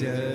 Yeah.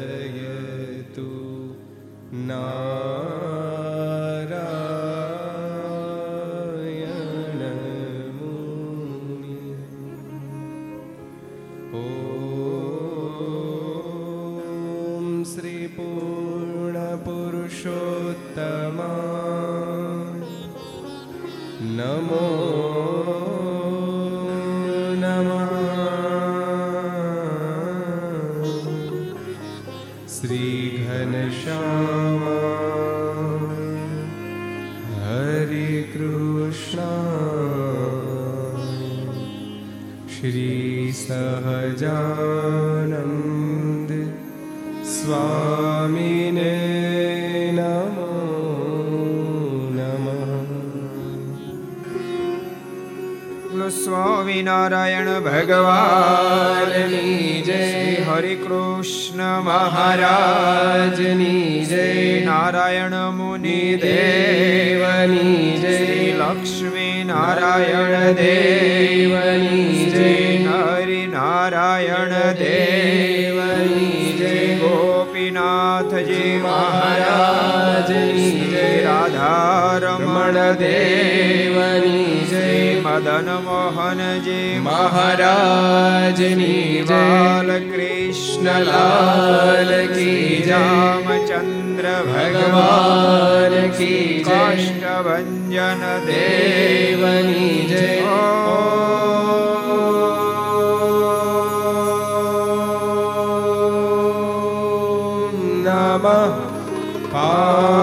Ah.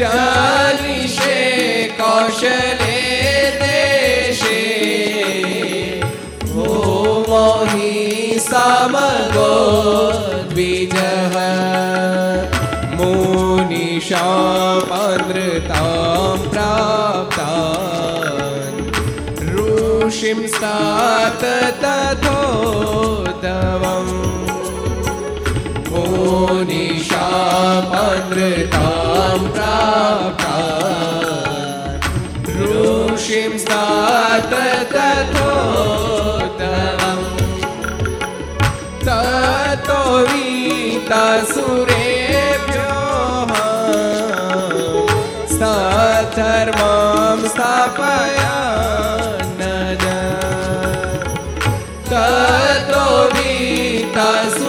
जानिषे कौशले देशे भूमौ हि समगो द्विजः मुनिशापानृतां प्राप्तान् ऋषिं सात तथोदवम् मुनिशापानृतां प्राप्तान् ऋषिं सात तथोदवम् ततो वीतासुरेभ्योः सधर्मां स्थापयन् ततो वीतासुरेभ्योः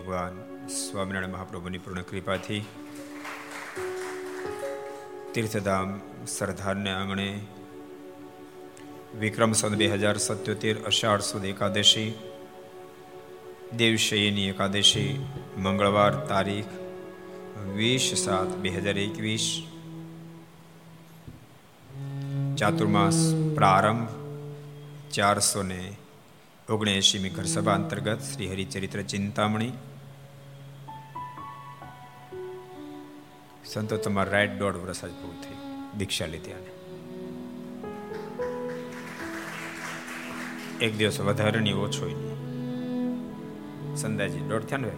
ભગવાન સ્વામિનારાયણ મહાપ્રભુની પૂર્ણ કૃપાથી તીર્થધામ સરદારને આંગણે વિક્રમ સંત બે હજાર સત્યોતેર અષાઢ સુદ એકાદશી, દેવશયની એકાદશી, મંગળવાર તારીખ વીસ સાત બે હજાર એકવીસ, ચાતુર્માસ પ્રારંભ ચારસો ને ઓગણએંશીમી ઘર સભા અંતર્ગત શ્રી હરિચરિત્ર ચિંતામણી સંતો તમારે રાઈટ દોઢ વર્ષ જ પૂરું થઈ. દીક્ષા લીધી આને. એક દિવસ વધારે ની ઓછો સંદાજી, દોઢ થયા ને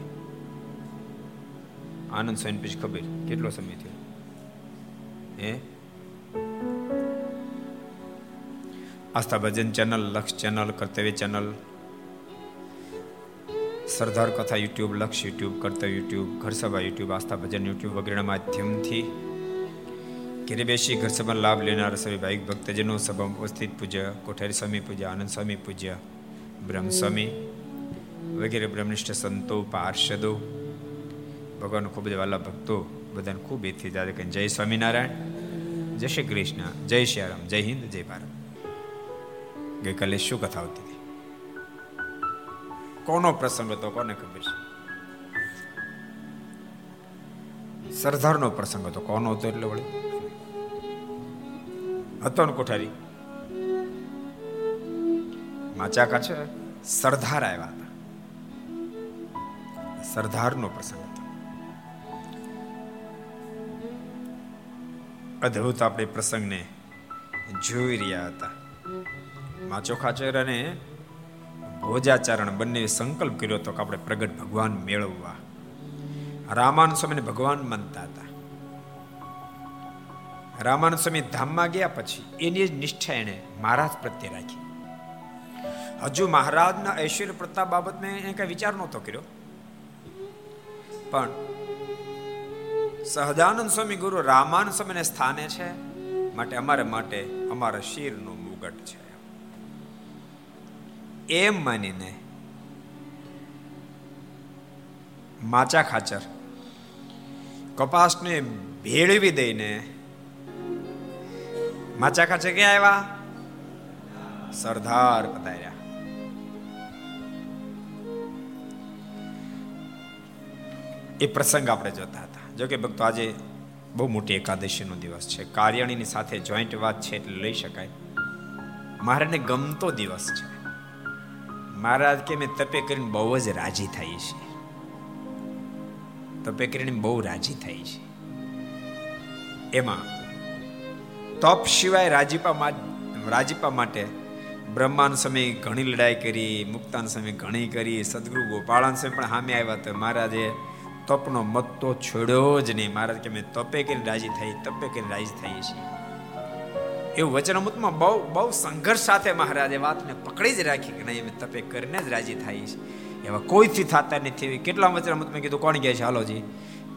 આનંદ સ્વામી પછી ખબર, કેટલો સમય થયો? હે? Aastha Bhajan channel Laksh channel Kartavya channel Sardar Katha YouTube, Laksh YouTube કરતા YouTube Gharsabha YouTube, Aastha Bhajan YouTube વગેરેના માધ્યમથી ઘેરે બેસી ઘર સભા લાભ લેનાર સભી ભાઈક ભક્તજનો સભામાં ઉપસ્થિત પૂજ્ય, કોઠારી સ્વામી પૂજ્ય, આનંદ સ્વામી પૂજ્ય, બ્રહ્મ સ્વામી વગેરે બ્રહ્મનિષ્ઠ સંતો, પાર્ષદો ભગવાન ખૂબ જ વાલા ભક્તો, બધાને ખૂબ એથી જાતે કહે જય સ્વામિનારાયણ, જય શ્રી કૃષ્ણ, જય શ્રી રામ, જય હિન્દ, જય ભારત. ગઈકાલે શું કથા આવતી કોનો પ્રસંગ હતો? કોને ખબર છે? સરદારનો પ્રસંગ હતો. કોનો હતો એટલે વળી? હતો ને કોઠારી? માચાકા છે? સરદાર આવ્યા હતા. સરદારનો પ્રસંગ હતો. અદ્ભુત આપણે પ્રસંગને જોઈ રહ્યા હતા. માચો ખાચર અને ભોજાચરણ બંને સંકલ્પ કર્યો હતો કે આપણે પ્રગટ ભગવાન મેળવવા. રામાનુ સ્વામીને ભગવાન માનતા હતા. રામાનુ સ્વામી ધામમાં ગયા પછી એની જ નિષ્ઠા એને મહારાજ પ્રત્યે રાખી. હજુ મહારાજના ઐશ્વર્ય પ્રતાપ બાબતને એને કઈ વિચાર નહોતો કર્યો. પણ સહજાનંદ સ્વામી ગુરુ રામાનુ સ્વામીને સ્થાને છે, માટે અમારે માટે અમારા શિરનો મુગટ છે. એમ માનીને માચા ખાચર કપાસને ભેળવી દઈને માચા ખાચર ક્યાં આવ્યા? સરદાર પધાર્યા. એ પ્રસંગ આપણે જોતા હતા. જોકે ભક્તો, આજે બહુ મોટી એકાદશીનો દિવસ છે. કાર્યાણીની સાથે જોઈન્ટ વાત છે એટલે લઈ શકાય. મહારાજને ગમતો દિવસ છે. મહારાજ કે મેં તપે કરીને બહુ જ રાજી થઈ છે. તપે કરીને બહુ રાજી થઈ છે. એમાં તપ સિવાય રાજીપા રાજીપા માટે બ્રહ્માન સમય ઘણી લડાઈ કરી, મુક્તાન સમય ઘણી કરી, સદગુરુ ગોપાળાન સમય પણ સામે આવ્યા તો મહારાજે તપનો મત તો છોડ્યો જ નહીં. મહારાજ કે મેં તપે કરીને રાજી થઈ, તપે કરીને રાજી થઈ છે. એવું વચનામૃતમાં બહુ બહુ સંઘર્ષ સાથે મહારાજે વાતને પકડી જ રાખી કે નહીં તપે કરીને જ રાજી થાય છે. એવા કોઈથી થતા નથી કેટલા વચનામૃતમાં કીધું કોણ કહે છે? હાલોજી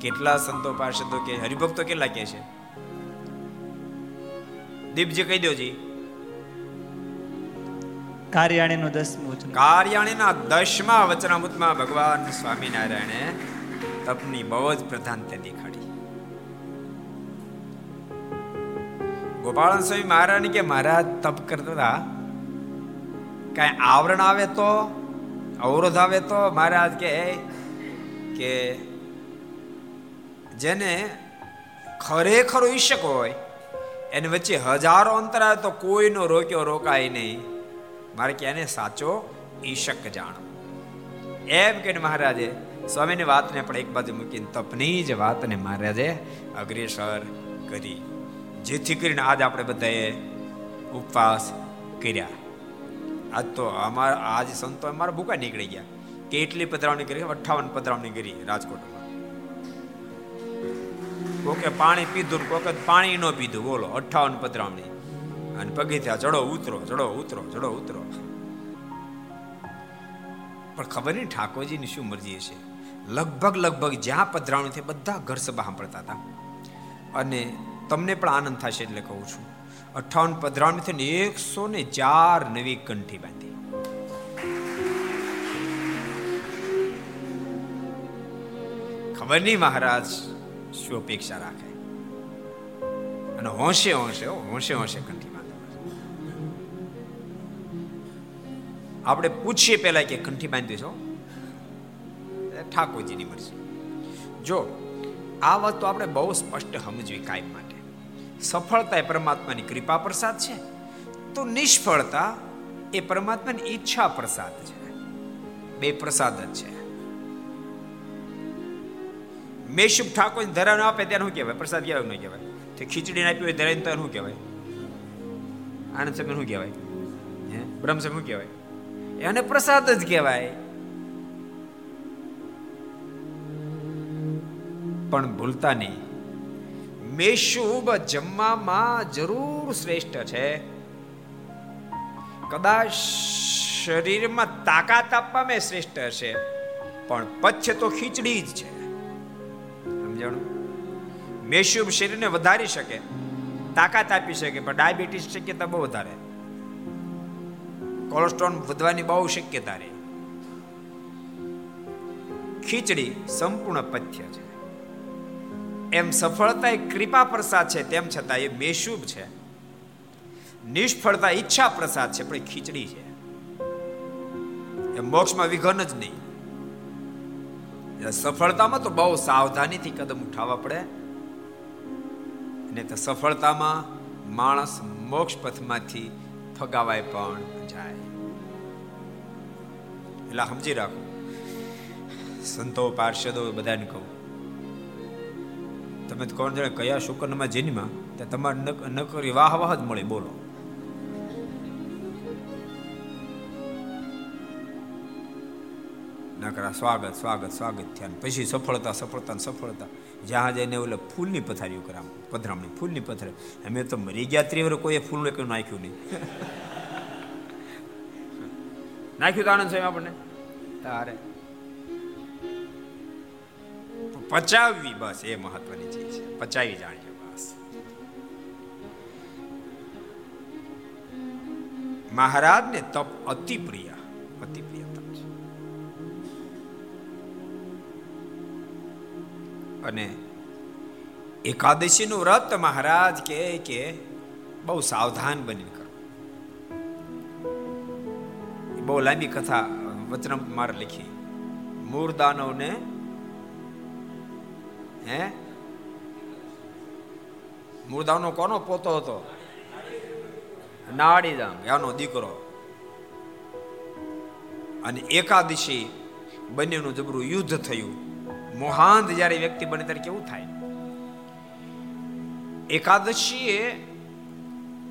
કેટલા સંતો પાર્ષદો કે હરિભક્તો કેટલા કહે છે? દીપજી કહી દોજી કાર્યાણીનું દસમું કાર્યાણીના દસમા વચનામૃતમાં ભગવાન સ્વામિનારાયણે તપની બહુ જ પ્રધાનતા દેખાડી. ગોપાળન સ્વામી મહારાજ કે મહારાજ તપ કરતા કઈ આવરણ આવે તો, અવરોધ આવે તો મહારાજ કે કે જેને ખરેખર ઈશક હોય, એને વચ્ચે હજારો અંતર આવે તો કોઈનો રોક્યો રોકાય નહીં. મારે કે એને સાચો ઈશક જાણો. એમ કે મહારાજે સ્વામીની વાતને પણ એક બાજુ મૂકીને તપની જ વાતને મહારાજે અગ્રેસર કરી. જેથી કરીને આજ આપણે બધાએ ઉપવાસ કર્યા. આજ તો અમારા, આજ સંતો અમારા ભૂકા નીકળી ગયા. કેટલી પધરાવણી કરી? અઠાવન પધરાવણી કરી રાજકોટમાં. કોકે પાણી પીધું કોકે પાણી ન પીધું, બોલો અઠાવન પધરાવણી. અને પગથિયા ચડો ઉતરો ચડો ઉતરો ચડો ઉતરો. પણ ખબર નહીં ઠાકોરજીની શું મરજી છે લગભગ લગભગ જ્યાં પધરાવણી થઈ બધા ઘર સભા સાંભળતા હતા. અને તમને પણ આનંદ થશે એટલે કહું છું. અઠાવન પધરાવન થઈને એકસો ને ચાર નવી કંઠી બાંધી. ખબર નહીં મહારાજ, શું અપેક્ષા રાખે? અને હોંશે હોંશે હોંશે હોંશે કંઠી બાંધે આપણે પૂછીએ પહેલા કે કંઠી બાંધી છો ઠાકોરજીની મરજી. જો, આ વાત તો આપણે બહુ સ્પષ્ટ સમજવી કાયમ માટે સફળતા એ પરમાત્માની કૃપા પ્રસાદ છે. તો નિષ્ફળતા એ પરમાત્માની ઈચ્છા પ્રસાદ છે. બે પ્રસાદ જ છે. મેશુભ ઠાકોર ધરાનો આપે ત્યારે શું કહેવાય? પ્રસાદ કહેવાય નહીં કહેવાય? તે ખીચડીને આપી હોય ધરાઈને તો શું કહેવાય? આનંદ સમય શું કહેવાય? હે? બ્રહ્મ સમય શું કહેવાય? એને પ્રસાદ જ કહેવાય. પણ ભૂલતા નહીં. મેશુબ જમવામાં જરૂર શ્રેષ્ઠ છે. કદાચ શરીરમાં તાકાત આપવામાં શ્રેષ્ઠ હશે પણ પથ્ય તો ખીચડી જ છે. સમજણ? મેશુબ શરીરને વધારી શકે, તાકાત આપી શકે, પણ ડાયાબિટીસ શક્યતા બહુ વધારે. કોલેસ્ટ્રોલ વધવાની બહુ શક્યતા રહે. ખીચડી સંપૂર્ણ પથ્ય છે. એમ સફળતા એ કૃપા પ્રસાદ છે, તેમ છતાં એ બેશુભ છે. નિષ્ફળતા ઈચ્છા પ્રસાદ છે, પણ ખીચડી છે. એ મોક્ષમાં વિઘન જ નહીં. સફળતામાં તો બહુ સાવધાનીથી કદમ ઉઠાવવા પડે. ને તો સફળતામાં માણસ મોક્ષ પથમાંથી ફગાવાય પણ જાય. એટલે સમજી રાખો. સંતો, પાર્ષદો, બધાને કહું. તમે કોણ જાણે કયા શુકનમાં જન્મા તે તમારે નકરી વાહ વાહ જ મળી બોલો. નકરા સ્વાગત સ્વાગત સ્વાગત થયા પછી સફળતા સફળતા સફળતા. જ્યાં જઈને ઓલે ફૂલની પથારીઓ કરામ પધરામણી ફૂલની પથારી. અમે તો મરી ગયા ત્રીવર કોઈએ ફૂલનું એક નાખ્યું નહીં. નાખ્યું તો આનંદ સ્વામી આપણને? તારે. પચાવવી બસ, એ મહત્વની ચીજ છે. પચાવી જાણજો બસ. મહારાજને તપ અતિ પ્રિય અતિ પ્રિય તપ છે. અને એકાદશીનું વ્રત મહારાજ કે કે બહુ સાવધાન બની કરો. બહુ લાંબી કથા વચન મારે લખી. મૂળ દાનવને હે? મૂળદાવનો કોનો પોતો હતો? નાડીદામ એનો દીકરો. અને એકાદશી બંનેનું જબરું યુદ્ધ થયું. મોહાંત જ્યારે વ્યક્તિ બને ત્યારે કેવું થાય? એકાદશીએ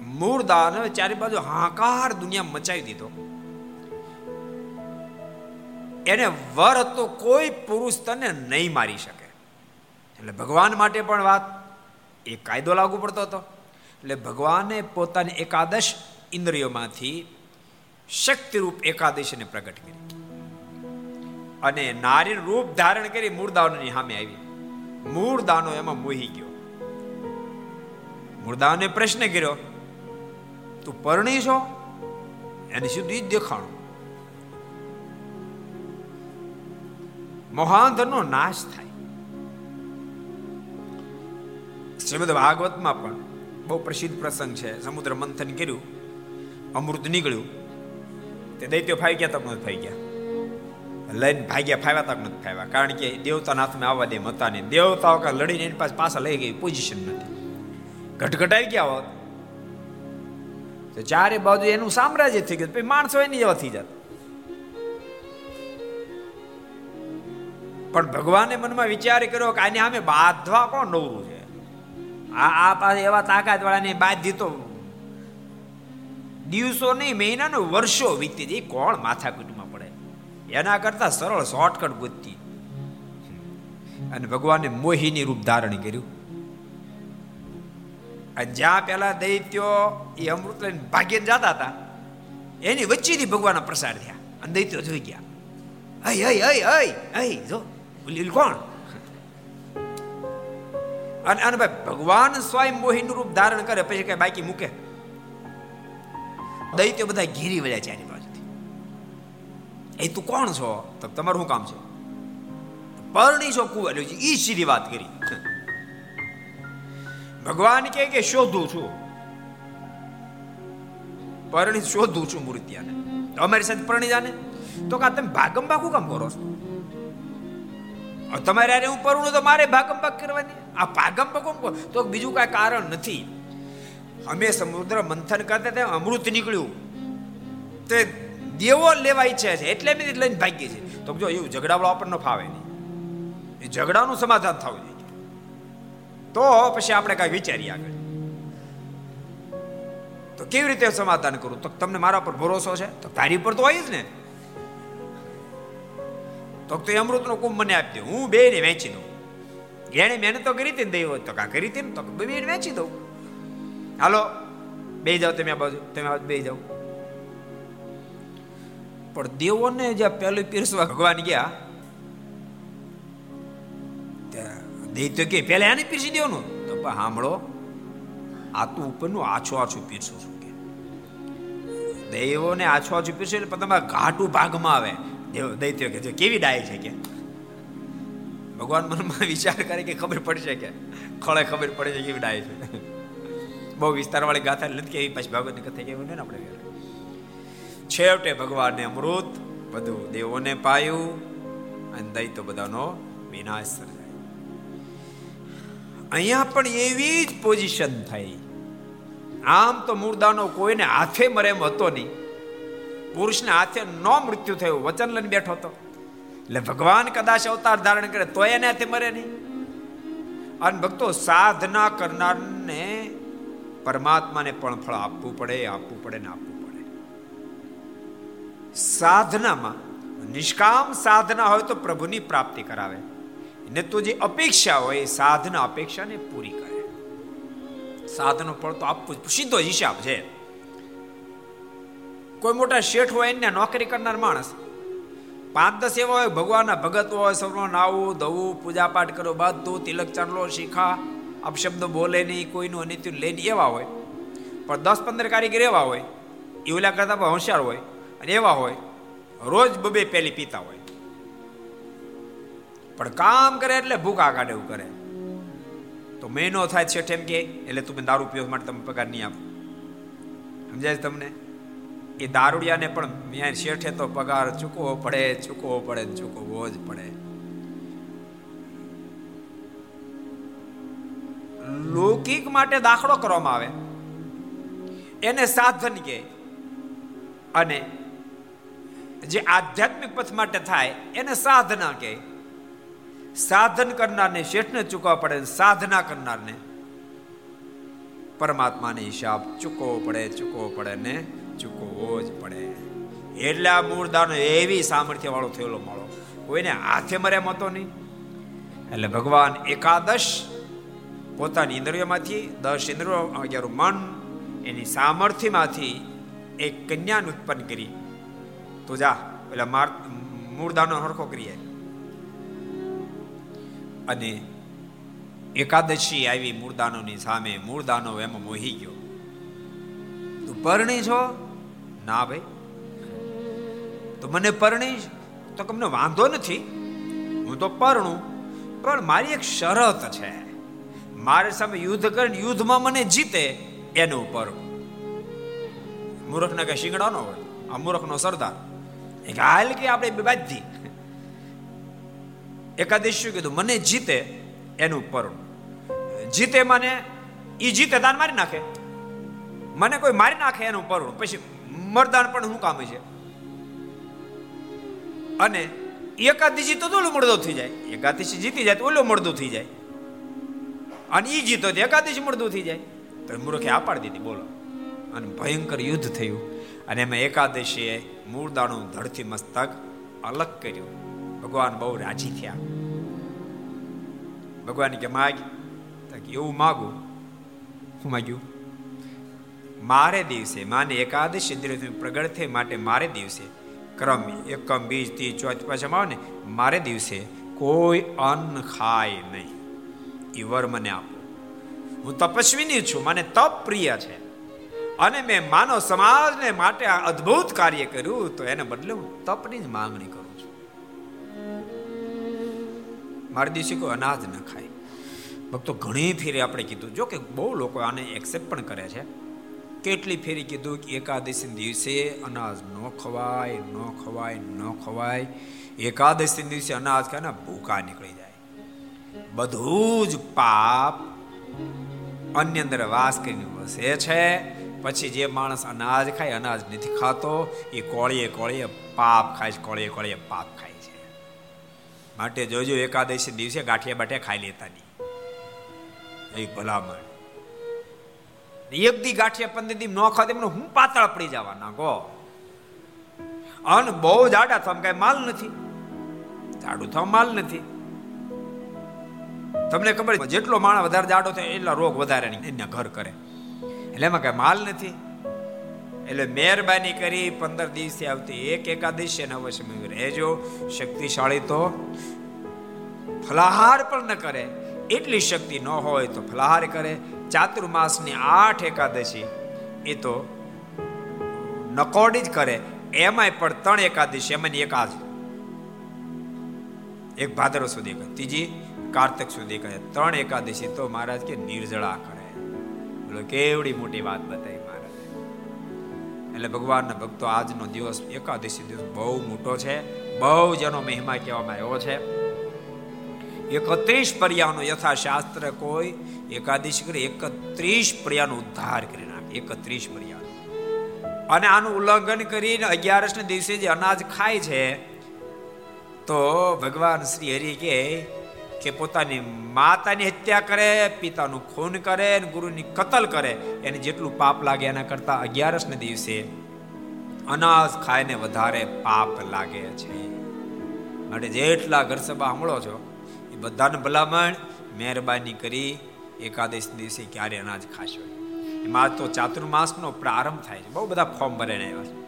મૂળ દાન ચારે બાજુ હાહાકાર દુનિયા મચાવી દીધો. એને વર હતો કોઈ પુરુષ તને નહીં મારી શકે. એટલે ભગવાન માટે પણ વાત એ કાયદો લાગુ પડતો હતો. એટલે ભગવાને પોતાની એકાદશ ઇન્દ્રિયોમાંથી શક્તિરૂપ એકાદશીને પ્રગટ કરી. અને નારી રૂપ ધારણ કરી મૂળદાનોની સામે આવી. મૂળદાનો એમાં મોહી ગયો. મૂળદાવને પ્રશ્ન કર્યો, તું પરણી છો? એને સીધું જ દેખાણું. મોહાંધનો નાશ થાય. શ્રીમદ ભાગવતમાં પણ બહુ પ્રસિદ્ધ પ્રસંગ છે. સમુદ્ર મંથન કર્યું, અમૃત નીકળ્યું. તે દૈત્યો ફાઈ ગયા તક નથી ફાઈ ગયા લઈને ભાગ્યા ફાવ્યા તક નથી ફાવ્યા. કારણ કે દેવતાના હાથમાં આવવા દે હતા નહીં. દેવતાઓ કાં લડીને એની પાસે પાછા લઈ ગઈ પોઝિશન નથી. ઘટઘટાઈ ગયા હોત. તો ચારે બાજુ એનું સામ્રાજ્ય થઈ ગયું. પછી માણસો એની જેવા થઈ જતા. પણ ભગવાને મનમાં વિચાર કર્યો કે આને સામે બાંધવા કોણ નવરું છે? આ આ પાસે એવા તાકાત વાળાને બાંધી તો દિવસો નહીં મહિના ને વર્ષો વીતી જાય. કોણ માથાકૂટમાં પડે? એના કરતા સરળ શોર્ટકટ ગોતતી અને ભગવાને મોહિની રૂપ ધારણ કર્યું. અને જ્યાં પેલા દૈત્યો એ અમૃત લઈને ભાગ્યને જતા હતા, એની વચ્ચેથી ભગવાનના પ્રસાર થયા. અને દૈત્યો જોઈ ગયા. હય હય હય હય હય જો બોલી કોણ? અને અને ભાઈ, ભગવાન સ્વયં મોહીનું રૂપ ધારણ કરે, પછી કઈ બાકી મૂકે. દૈત્યો બધા ઘીરી વળ્યા છે એની બાજુથી એ તું કોણ છો? તો તમારું શું કામ છે? પરણી છો કુંવર ઈ સીધી વાત કરી. ભગવાન કહે કે શોધું છું. પરણી શોધું છું મૂર્તિયાને. અમારી સાથે પરણી જાને. તો કા તમે ભાગમ ભાગું કામ કરો છો? તમારે હું પરણું તો મારે ભાગમ ભાગ કરવાની. આ ભાગમ ભાગ તો બીજું કાંઈ કારણ નથી. અમે સમુદ્ર મંથન કરતા ત્યાં અમૃત નીકળ્યું. તે દેવો લેવા ઈચ્છે છે, એટલે મેં લઈને ભાગી છે તો જો એવું ઝઘડાવાળો આપણને ફાવે નહીં. એ ઝઘડાનું સમાધાન થવું જોઈએ. તો પછી આપણે કાંઈ વિચારીએ આગળ. તો કેવી રીતે સમાધાન કરું? તો તમને મારા પર ભરોસો છે? તો તારી પર તો હોય જ ને. તો તો અમૃતનો કુંભ મને આપી દે. હું બે ને વેચી દઉં. એને મહેનત તો કરી હતી ને દઈ તો કા કરી હતી ને તો બે વેચી દઉં. હાલો બે જાઓ તમે આ બાજુ, તમે આ બે જાઓ. પણ દેવોને જે પહેલું પીરસવા ભગવાન ગયા દૈત્ય કે પહેલા એને પીરસી દેવાનું? તો પણ સાંભળો, આ તું ઉપરનું આછો આછું પીરસું છું કે. દૈવોને આછો આછું પીરસે એટલે તમારા ઘાટું ભાગમાં આવે. દૈત્ય કે કેવી ડાય છે કે. ભગવાન મનમાં વિચાર કરે કે ખબર પડશે કે ખળે ખબર પડે છે કેવી ડાય છે. બહુ વિસ્તારવાળી ગાથા નથી કે પછી ભાગવતની કથા કેવું ને આપણે છેવટે ભગવાનને અમૃત બધું દેવોને પાયું અને દૈત્ય બધાનો વિનાશ સર્જાય. અહીંયા પણ એવી જ પોઝિશન થઈ. આમ તો મૂળદાનો કોઈને હાથે મરે એમ હતો નહીં. પુરુષને હાથે ન મૃત્યુ થયું. વચન લઈને બેઠો હતો. એટલે ભગવાન કદાચ અવતાર ધારણ કરે તો એને હાથે મરે નહીં. અને ભક્તો સાધના કરનારને પરમાત્માને પણ ફળ આપવું પડે આપવું પડે ને આપવું પડે. સાધનામાં નિષ્કામ સાધના હોય તો પ્રભુની પ્રાપ્તિ કરાવે. ને તો જે અપેક્ષા હોય એ સાધના અપેક્ષાને પૂરી કરે. સાધનો ફળ તો આપવું સીધો હિસાબ છે. કોઈ મોટા શેઠ હોય એને નોકરી કરનાર માણસ પાંચ દસ એવા હોય, ભગવાનના ભગત હોય, સૌનો નાવું ધવું પૂજા પાઠ કરો, બધું, તિલક, ચાંદલો, શીખા અપશબ્દ બોલે નહીં, કોઈનું અનિત્ય લઈને એવા હોય. પણ દસ પંદર કારીગર એવા હોય, એ ઓલા કરતા પણ હોશિયાર હોય અને એવા હોય, રોજ બબે પેલી પીતા હોય. પણ કામ કરે એટલે ભૂખા કાઢે એવું કરે. તો મહિનો થાય છે એમ કે, એટલે તમે દારૂ પીવા માટે તમે પગાર નહીં આપો. સમજાય તમને? એ દારૂડિયાને પણ મેં શેઠે તો પગાર ચૂકવવો પડે, ચૂકવો પડે ને ચૂકવવો જ પડે. લૌકિક માટે દાખલો કરવામાં આવે. એને સાધન કે અને જે આધ્યાત્મિક પથ માટે થાય, એને સાધના કે. સાધન કરનારને શેઠને ચૂકવા પડે સાધના કરનારને. પરમાત્માને હિસાબ ચૂકવવો પડે ચૂકવવો પડે ને ચૂકવવો જ પડે. એટલે આ મૂળદાનો એવી સામર્થ્ય વાળો થયેલો માળો. કોઈને હાથે મર્યા મતો નહીં. એટલે ભગવાન એકાદશ પોતાની ઇન્દ્રિયોમાંથી, દસ ઇન્દ્રિયો અગિયાર મન, એની સામર્થ્યમાંથી એક કન્યાને ઉત્પન્ન કરી. તો જા એટલે માર મૂળદાનો હરખો કરીએ અને એકાદશી આવી મૂળદાનોની સામે મૂળદાનો એમ મોહી ગયો. તું પરણી છો ના ભાઈ તો મને પરણી તો તમને વાંધો નથી. હું તો પરણું. પણ મારી એક શરત છે. મારી સામે યુદ્ધ કરીને યુદ્ધમાં મને જીતે એનું ઉપર. મૂર્ખને કઈ શીંગડા નો હોય. આ મૂર્ખનો સરદાર. એક હાલ કે આપણે બાજી શું કીધું? મને જીતે એનું પરણું જીતે મને? એ જીતે દાન મારી નાખે? મને કોઈ મારી નાખે એનું પરણું પછી મરદાન પણ શું કામ છે. અને એકાદશી તો ઓલો મળદો થઈ જાય. એકાદશી જીતી જાય તો ઓલો મળદો થઈ જાય. અને એ જીતો તો એકાદશી મળદો થઈ જાય. તો મૂર્ખે આ પાડી દીધી, બોલો. અને ભયંકર યુદ્ધ થયું. અને એમાં એકાદશીએ મૂળદાનું ધડથી મસ્તક અલગ કર્યું. ભગવાન બહુ રાજી થયા. ભગવાન કે, માગ. એવું માગું. હું માગ્યું મારે દિવસે, માને એકાદશી ઇન્દ્રિય પ્રગટ થઈ માટે મારે દિવસે. ક્રમ એકમ, બીજ તી ચોથ પાછામાં આવે ને, મારે દિવસે કોઈ અન્ન ખાય નહીં. એ વર મને આપો. હું તપસ્વીની છું, મને તપ પ્રિય છે. અને મેં માનવ સમાજને માટે આ અદ્ભુત કાર્ય કર્યું, તો એને બદલે હું તપની જ માંગણી કરું છું. મારે દિવસે કોઈ અનાજ ન ખાય. ભક્તો ઘણી ફેરી આપણે કીધું, જો કે બહુ લોકો આને એક્સેપ્ટ પણ કરે છે. કેટલી ફેરી કીધું કે એકાદશી દિવસે અનાજ ન ખવાય ન ખવાય ન ખવાય. એકાદશી દિવસે અનાજ ખાય ને ભૂકા નીકળી જાય. બધું જ પાપ અન્ય અંદર વાસ કરીને વસે છે. પછી જે માણસ અનાજ ખાય, અનાજ નથી ખાતો, એ કોળીએ કોળીએ પાપ ખાય છે, કોળીએ કોળીએ પાપ ખાય છે. માટે જોજો એકાદશી દિવસે ગાંઠિયા બાઠિયા ખાઈ લેતા નહીં. એ ભલામણ. એક દી ગાંઠિયા પંદર દી ન ખાતે એમને હું પાતળ પડી જવાના ગો અન બહુ જાડા થમ કઈ માલ નથી. જાડું થવા માલ નથી. તમને ખબર જેટલો માણસ વધારે જાડો થાય એટલા રોગ વધારે એને ઘર કરે. એટલે એમાં કઈ માલ નથી. એટલે મહેરબાની કરી પંદર દિવસે આવતી એક એકાદશી અને અવશ્ય રહેજો, શક્તિશાળી તો. ફલાહાર પણ ન કરે. એટલી શક્તિ ન હોય તો ફલાહાર કરે. ચાતુર્માસની આઠ એકાદશી એ તો નકોડી જ કરે. એમાંય પણ ત્રણ એકાદશી એમાં એકાદ એક ભાદરો સુધી કરે ત્રીજી કાર્તક સુધી કરે ત્રણ એકાદશી તો મહારાજ કે નિર્જળા કરે. બોલો, કેવડી મોટી વાત બતાવી મહારાજ. એટલે ભગવાનના ભક્તો આજનો દિવસ, એકાદશી દિવસ બહુ મોટો છે. બહુ જેનો મહિમા કહેવામાં આવ્યો છે. એકત્રીસ પર્યાનો યથાશાસ્ત્ર કોઈ, એકાદશ કરે, એકત્રીસ પર્યાનો ઉદ્ધાર કરી નાખે. એકત્રીસ પર્યાનો. અને આનું ઉલ્લંઘન કરીને અગિયારસ ને દિવસે જે અનાજ ખાય છે, તો ભગવાન શ્રી હરિ કે કે પોતાની માતાની હત્યા કરે, પિતાનું ખૂન કરે ગુરુની કતલ કરે. એને જેટલું પાપ લાગે એના કરતા અગિયારસ ના દિવસે અનાજ ખાઈને વધારે પાપ લાગે છે. માટે જેટલા ઘર સભા સાંભળો છો બધાને ભલામણ, મહેરબાની કરી એકાદશ દિવસે ક્યારે અનાજ ખાશો. એમાં તો ચાતુર્માસનો પ્રારંભ થાય છે. બહુ બધા ફોર્મ ભરાઈને આવ્યા છે.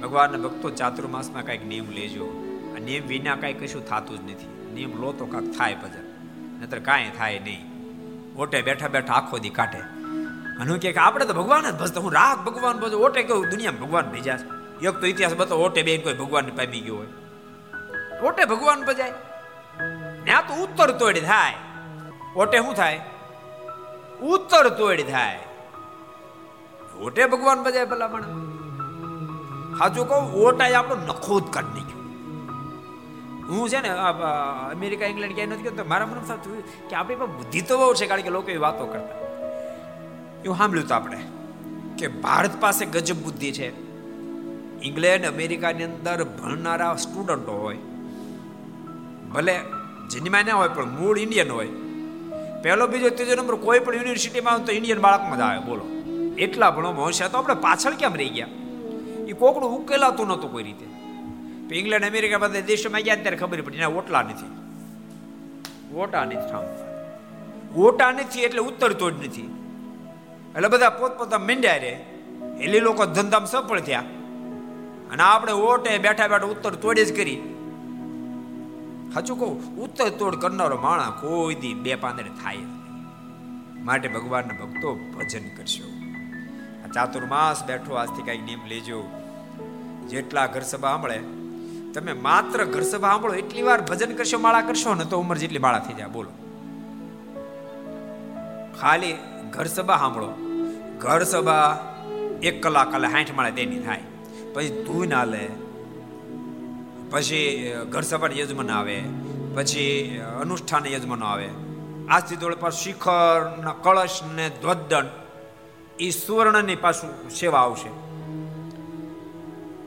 ભગવાનના ભક્તો ચાતુર્માસમાં કાંઈક નિયમ લેજો. આ નિયમ વિના કાંઈ કશું થતું જ નથી. નિયમ લો તો કાંઈક થાય ભજન. નતર કાંઈ થાય નહીં. ઓટે બેઠા બેઠા આખો દી કાઢે. અને હું કે આપણે તો ભગવાન જ ભજતો. હું રાગ ભગવાન ભજો. ઓટે કહું, દુનિયામાં ભગવાન ભેજા છે. એક તો ઇતિહાસ બતો ઓટે બેન કોઈ ભગવાનને પામી ગયો હોય. ઓટે ભગવાન ભજાય. ત્યાં તો ઉત્તર તોડી થાય. ઓટે શું થાય? ઉત્તર તોડી થાય. ઓટે ભગવાન બજાય ભલા પણ સાચું કહું, ઓટાએ આપણો નખો જ કાઢી નાખ્યો. હું છે ને અમેરિકા, ઇંગ્લેન્ડ ક્યાંય નથી કહેતો મારા મનમાં થતું કે આપણી પણ બુદ્ધિ તો બહુ છે, કારણ કે લોકો એ વાતો કરતા. એવું સાંભળ્યું તો આપણે કે ભારત પાસે ગજબ બુદ્ધિ છે. ઇંગ્લેન્ડ, અમેરિકાની અંદર ભણનારા સ્ટુડન્ટો હોય. ભલે જન્મ્યા ના હોય પણ મૂળ ઇન્ડિયન હોય. પહેલો બીજો ત્રીજો નંબર, કોઈ પણ યુનિવર્સિટીમાં તો ઇન્ડિયન બાળકમાં જ આવે, બોલો. એટલા ભણો હોશિયાર તો આપણે પાછળ કેમ રહી ગયા? એ કોકડું ઉકેલાતું નહોતું કોઈ રીતે. ઇંગ્લેન્ડ અમેરિકા બધા દેશોમાં ગયા ત્યારે ખબર પડી એના ઓટલા નથી. ઓટા નથી ઓટા નથી એટલે ઉત્તર તોડ નથી. એટલે બધા પોતપોતા મીંડ્યા રે. એટલે લોકો ધંધામાં સફળ થયા. અને આપણે ઓટે બેઠા બેઠા ઉત્તર તોડે જ કરી. સાચું કહું ઉત્તર તોડ કરનારો માણસ કોઈ દી બે પાંદડે થાય માટે ભગવાનના ભક્તો ભજન કરશો આ ચાતુર્માસ બેઠો આજથી કઈ નિયમ લેજો. જેટલા ઘર સભા સાંભળે, તમે માત્ર ઘર સભા સાંભળો, એટલી વાર ભજન કરશો, માળા કરશો, ને તો ઉંમર જેટલી માળા થઈ જાય. બોલો. ખાલી ઘર સભા સાંભળો. ઘર સભા એક કલાક કાલે સાઠ માળે તેની થાય. પછી ધૂન હાલે પછી ઘર સભા યજમાન આવે, પછી અનુષ્ઠાન યજમાનો આવે. આજથી થોડી પર શિખર કળશ ને ધ્વજદંડ એ સુવર્ણની પાછું સેવા આવશે.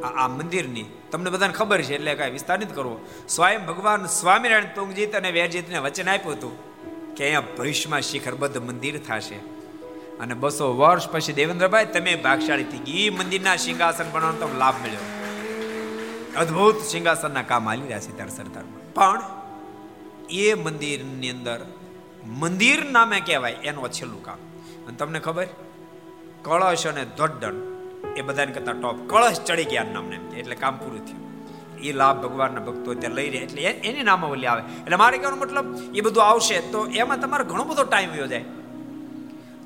આ મંદિરની, તમને બધાને ખબર છે, એટલે કાંઈ વિસ્તાર કરવો. સ્વયં ભગવાન સ્વામિનારાયણ તુંગજીત અને વેરજીતને વચન આપ્યું હતું કે અહીંયા ભવિષ્યમાં શિખરબદ્ધ મંદિર થશે. અને બસો વર્ષ પછી દેવેન્દ્રભાઈ, તમે ભાગશાળી થઈ ગઈ મંદિરના સિંહાસન બનાવવાનો તમને લાભ મળ્યો. અદ્ભુત સિંહાસનના કામ હાલી રહ્યા છે ત્યારે સરદારમાં. પણ એ મંદિરની અંદર, મંદિર નામે કહેવાય એનું છેલ્લું કામ. અને તમને ખબર? કળશ અને ધોડણ એ બધાને કરતા ટોપ કળશ ચડી ગયા નામને એટલે કામ પૂરું થયું. એ લાભ ભગવાનના ભક્તો ત્યાં લઈ રહ્યા, એટલે એની નામાવલી આવે. એટલે મારે કહેવાનો મતલબ, એ બધું આવશે તો એમાં તમારો ઘણો બધો ટાઈમ વયો જાય.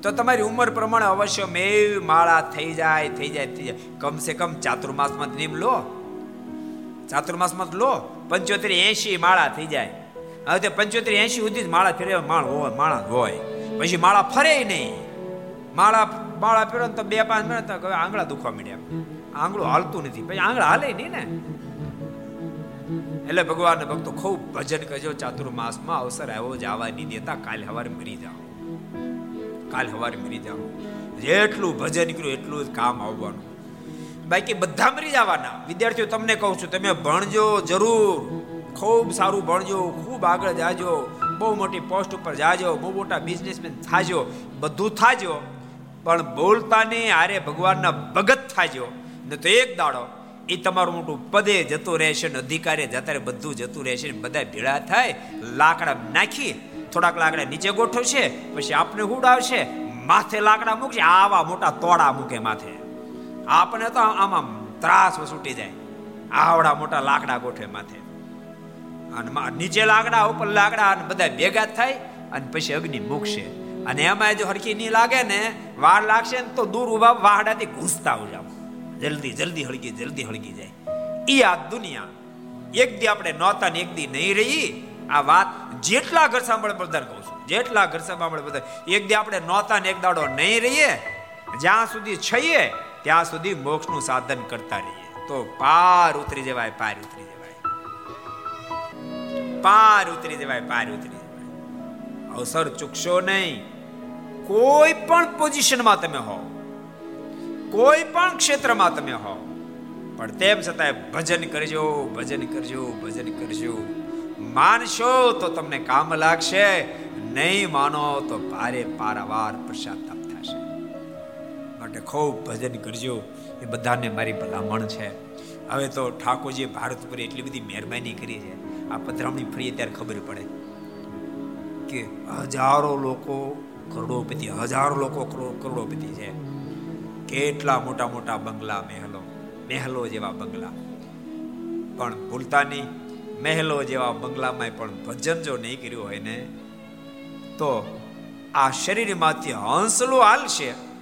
તો તમારી ઉંમર પ્રમાણે અવશ્ય મેવ માળા થઈ જાય થઈ જાય થઈ જાય. કમસે કમ ચાતુર્માસમાં નિયમ લો. ચાતુર્માસમાં લો, પંચોતેર એસી માળા થઈ જાય. હવે તે પંચોતેર એસી સુધી જ માળા ફેરે માળ હોય, માળા હોય. પછી માળા ફરે નહીં. માળા માળા ફેરો તો બે પાંચ મિનિટ આંગળા દુખવા મળ્યા આંગળું હાલતું નથી. પછી આંગળા હાલે નહીં ને. એટલે ભગવાન ભક્તો ખૂબ ભજન કરજો, ચાતુર્માસમાં અવસર આવ્યો જવા નહીં દેતા કાલે સવારે મરી જાઓ. કાલ સવારે મરી જાઓ. જેટલું ભજન કર્યું, એટલું જ કામ આવવાનું. બાકી બધા મરી જવાના. વિદ્યાર્થીઓ, તમને કહું છું, તમે ભણજો જરૂર. ખૂબ સારું ભણજો, ખૂબ આગળ જાજો, બહુ મોટી પોસ્ટ ઉપર જાજો, બહુ મોટા બિઝનેસમેન થાજો, બધું થાજો, પણ બોલતા નહીં આરે ભગવાનના ભગત થાજો. ને તો એક દાડો એ તમારું મોટું પદે જતું રહેશે ને અધિકારે જતા બધું જતું રહેશે ને બધા ભેળા થાય, લાકડા નાખી, થોડાક લાકડા નીચે ગોઠવશે, પછી આપને ઉડાવશે માથે લાકડા મૂકશે, આવા મોટા તોડા મૂકે માથે. આપણે તો આમાં ત્રાસ છૂટી જાય. આવડા મોટા લાકડા ગોઠવે માથે. અને નીચે લાકડા, ઉપર લાકડા, અને બધા ભેગા થાય, અને પછી અગ્નિ મૂકશે. અને એમાં જો હરખી નહીં લાગે ને, વાર લાગશે ને, તો દૂર ઊભા વાહડાથી ઘૂસતા જાવ જલ્દી જલ્દી હળગી જલ્દી હળગી જાય. ઈ આ દુનિયા. એક દી આપણે નહોતા ને એક દી નહીં રહી. આ વાત જેટલા ઘર સાંભળે બધા કહું છું. જેટલા ઘર સાંભળે બધા એક દી આપણે નહોતા ને એક દાડો નહીં રહીએ. જ્યાં સુધી છઈએ ત્યાં સુધી મોક્ષનું સાધન કરતા રહીએ. તો પાર ઉતરી જવાય, પાર ઉતરી જવાય. પાર ઉતરી જવાય, પાર ઉતરી જવાય. અવસર ચૂકશો નહીં. કોઈ પણ પોઝિશનમાં તમે હો કોઈ પણ ક્ષેત્રમાં તમે હો પણ તેમ છતાંય ભજન કરજો ભજન કરજો ભજન કરજો. માનશો તો તમને કામ લાગશે, નહીં માનો તો ભારે પારાવાર પશ્ચાતાપ માટે ખૂબ ભજન કરજો. એ બધાને મારી ભલામણ છે. હવે તો ઠાકોરજીએ ભારત ઉપર એટલી બધી મહેરબાની કરી છે. આ પધરામણી ફરીએ ત્યારે ખબર પડે કે હજારો લોકો કરોડોપતિ, હજારો લોકો કરોડોપતિ છે. કેટલા મોટા મોટા બંગલા, મહેલો મહેલો જેવા બંગલા. પણ ભૂલતા નહીં, મહેલો જેવા બંગલામાં પણ ભજન જો નહીં કર્યું હોય ને, તો આ શરીરમાંથી હંસલો હાલશે.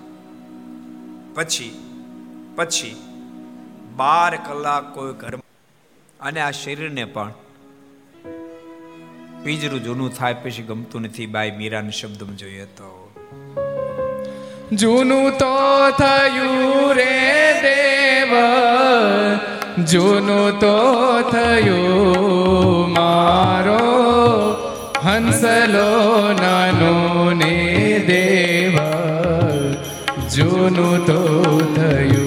પછી પછી બાર કલાક કોઈ ઘર અને આ શરીરને પણ પીજરું જૂનું થાય પછી ગમતું નથી. બાય મીરાના શબ્દમાં જોઈએ તો, જૂનું તો થયું રે દેવ, જૂનું તો થયું મારો હંસલો નાનો ને જૂનું તો થયું.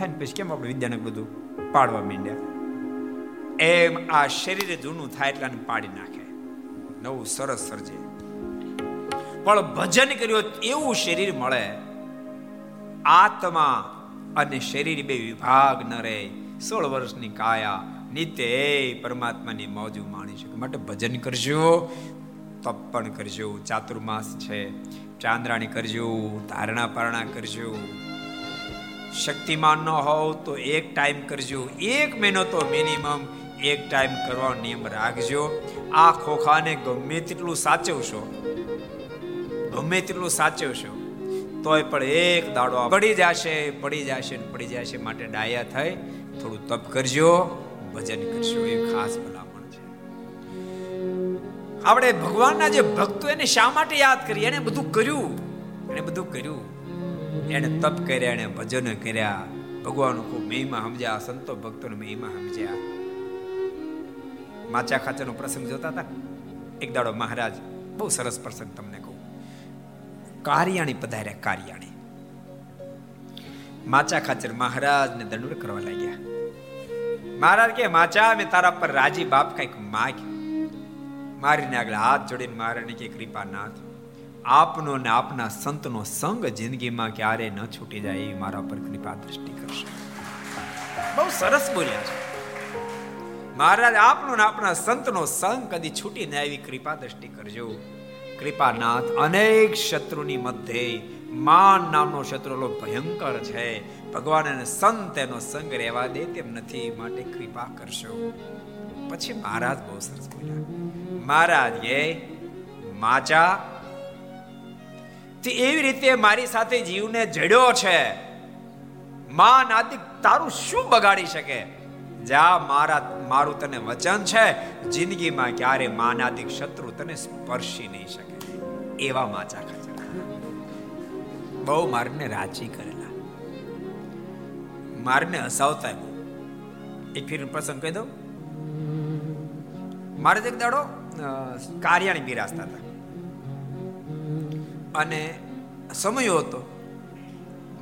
થાય ને પછી કેમ આપણે વિદ્યાને બધું પાડવા માંડ્યા? એમ આ શરીરે જૂનું થાય એટલે પાડી નાખે. નવું સરસ સર્જે. પણ ભજન કર્યો એવું શરીર મળે, આત્મા અને શરીર બે વિભાગ ન રહે. સોળ વર્ષની કાયા નિત્ય પરમાત્માની મોજુ માણી શકે. માટે ભજન કરજો તપ પણ કરજો, ચાતુર્માસ છે. ચાંદ્રાણી કરજો ધારણા પારણા કરજો. શક્તિમાન ન હોવ તો એક ટાઈમ કરજો. એક મહિનો તો મિનિમમ એક ટાઈમ કરવાનો નિયમ રાખજો. આ ખોખાને ગમે તેટલું સાચવશો, ગમે તેટલું સાચવશો, તોય પણ એક દાડો પડી જશે પડી જશે ને પડી જશે માટે ડાયા થઈ, થોડું તપ કરજો, ભજન કરશો. એ ખાસ ભલામણ છે. આપણે ભગવાનના જે ભક્તો એને શા માટે યાદ કરીએ? એને બધું કર્યું. એને બધું કર્યું. એને તપ કર્યા એને ભજનો કર્યા. ભગવાન ખૂબ મહિમા સમજ્યા, સંતો ભક્તો મહિમા સમજ્યા. માચા ખાચરનો પ્રસંગ જોતા હતા? એક દાડો મહારાજ, બહુ સરસ પ્રસંગ તમને કહું. કારિયાણી પધાર્યા, કારિયાણી. માચા ખાચર મહારાજને દંડ કરવા લાગ્યા. મહારાજ કે માચા, મેં તારા પર રાજી બાપ કંઈક માગ મારીને આગળ હાથ જોડીને મહારાજને કે કૃપાનાથ આપનો ને આપના સંતનો સંગ જિંદગીમાં ક્યારે ન છૂટી જાય એ મારા પર કૃપા દ્રષ્ટિ કરશે. બહુ સરસ બોલ્યા છે. મહારાજ, આપનો ને આપના સંતનો સંગ કદી છૂટી ન આવી કૃપા દ્રષ્ટિ કરજો. કૃપાનાથ, અનેક શત્રુની મધ્યે માન નામનો શત્રુ ભયંકર છે. ભગવાન અને સંત એનો સંગ રહેવા દે તેમ નથી માટે કૃપા કરશો. પછી મહારાજ બહુ સરસ બોલ્યા. મહારાજ એ માચા તે એવી રીતે મારી સાથે જીવને જડ્યો છે. મા નાતિક તારું શું બગાડી શકે? જા, મારા, મારું તને વચન છે. જિંદગીમાં ક્યારે માનાદિક શત્રુ તને સ્પર્શી નહીં શકે. એવા માચા ખાચા બહુ મારને રાજી કરેલા. મારને હસાવતા એક ફીર પ્રસંગ કહી દઉં. મારે એક દાડો કાર્યાણી બિરાજતા હતા. અને સમયો હતો.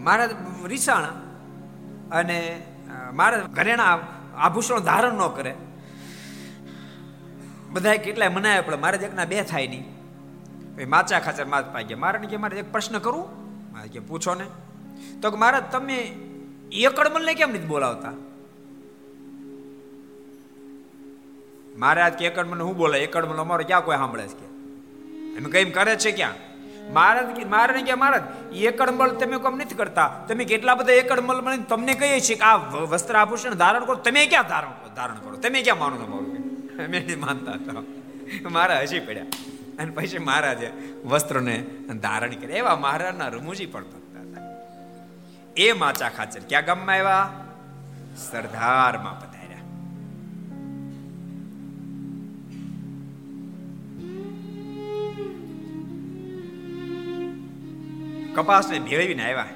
મારા રીસાણા અને મારા ઘરેણા આભૂષણો ધારણ ન કરે. બધાએ કેટલાય મનાય પડે મારે એકના બે થાય નહીં. પછી માચા ખાચર માત પાઈ ગયા મારે કે મારે એક પ્રશ્ન કરું? મારે કે પૂછો ને. તો કે મારા, તમે એકડ મલને કેમ નથી બોલાવતા? મહારાજ કે એકડ હું બોલે એકડ મલ અમારો ક્યાં કોઈ સાંભળે છે કે? એમ કઈ કરે છે ક્યાં? મહારાજ મહારાજ કે, મહારાજ એકડ મલ તમે કોમ નથી કરતા. તમે કેટલા બધા એકડ મલ મને તમને કહીએ છીએ કે આ વસ્ત્ર આભૂષણ ધારણ કરો. તમે ક્યાં ધારણ ધારણ કરો? તમે ક્યાં માનો તમારું અમે નહીં માનતા હતા મારા હસી પડ્યા. અને પછી મહારાજે વસ્ત્રને ધારણ કર્યા. એવા મહારાજના રમૂજી પણ ભક્ત હતા. એ માચા ખાચર ક્યાં ગામમાં આવ્યા? સરદારમાં કપાસને ભેળવીને આવ્યા.